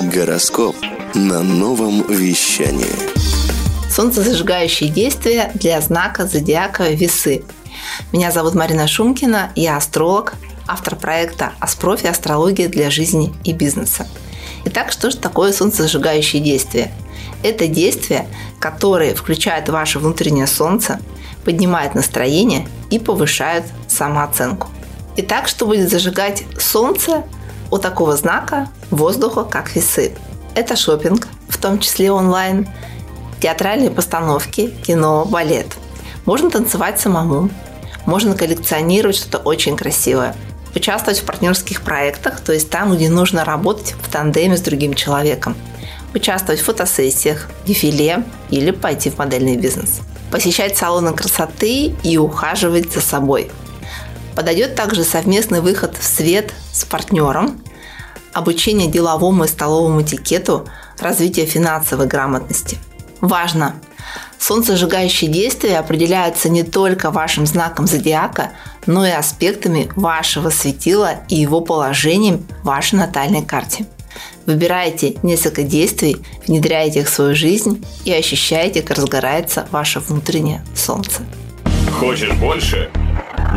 Гороскоп на новом вещании. Солнцезажигающие действия для знака зодиака Весы. Меня зовут Марина Шумкина, я астролог, автор проекта «Аспрофи. Астрология для жизни и бизнеса». Итак, что же такое солнцезажигающие действия? Это действия, которые включают ваше внутреннее солнце, поднимают настроение и повышают самооценку. Итак, что будет зажигать солнце у такого знака воздуха, как весы? Это шопинг, в том числе онлайн, театральные постановки, кино, балет. Можно танцевать самому, можно коллекционировать что-то очень красивое, участвовать в партнерских проектах, то есть там, где нужно работать в тандеме с другим человеком, участвовать в фотосессиях, дефиле или пойти в модельный бизнес, посещать салоны красоты и ухаживать за собой. Подойдет также совместный выход в свет с партнером, обучение деловому и столовому этикету, развитие финансовой грамотности – Важно! Солнцезажигающие действия определяются не только вашим знаком зодиака, но и аспектами вашего светила и его положением в вашей натальной карте. Выбирайте несколько действий, внедряйте их в свою жизнь и ощущайте, как разгорается ваше внутреннее солнце. Хочешь больше?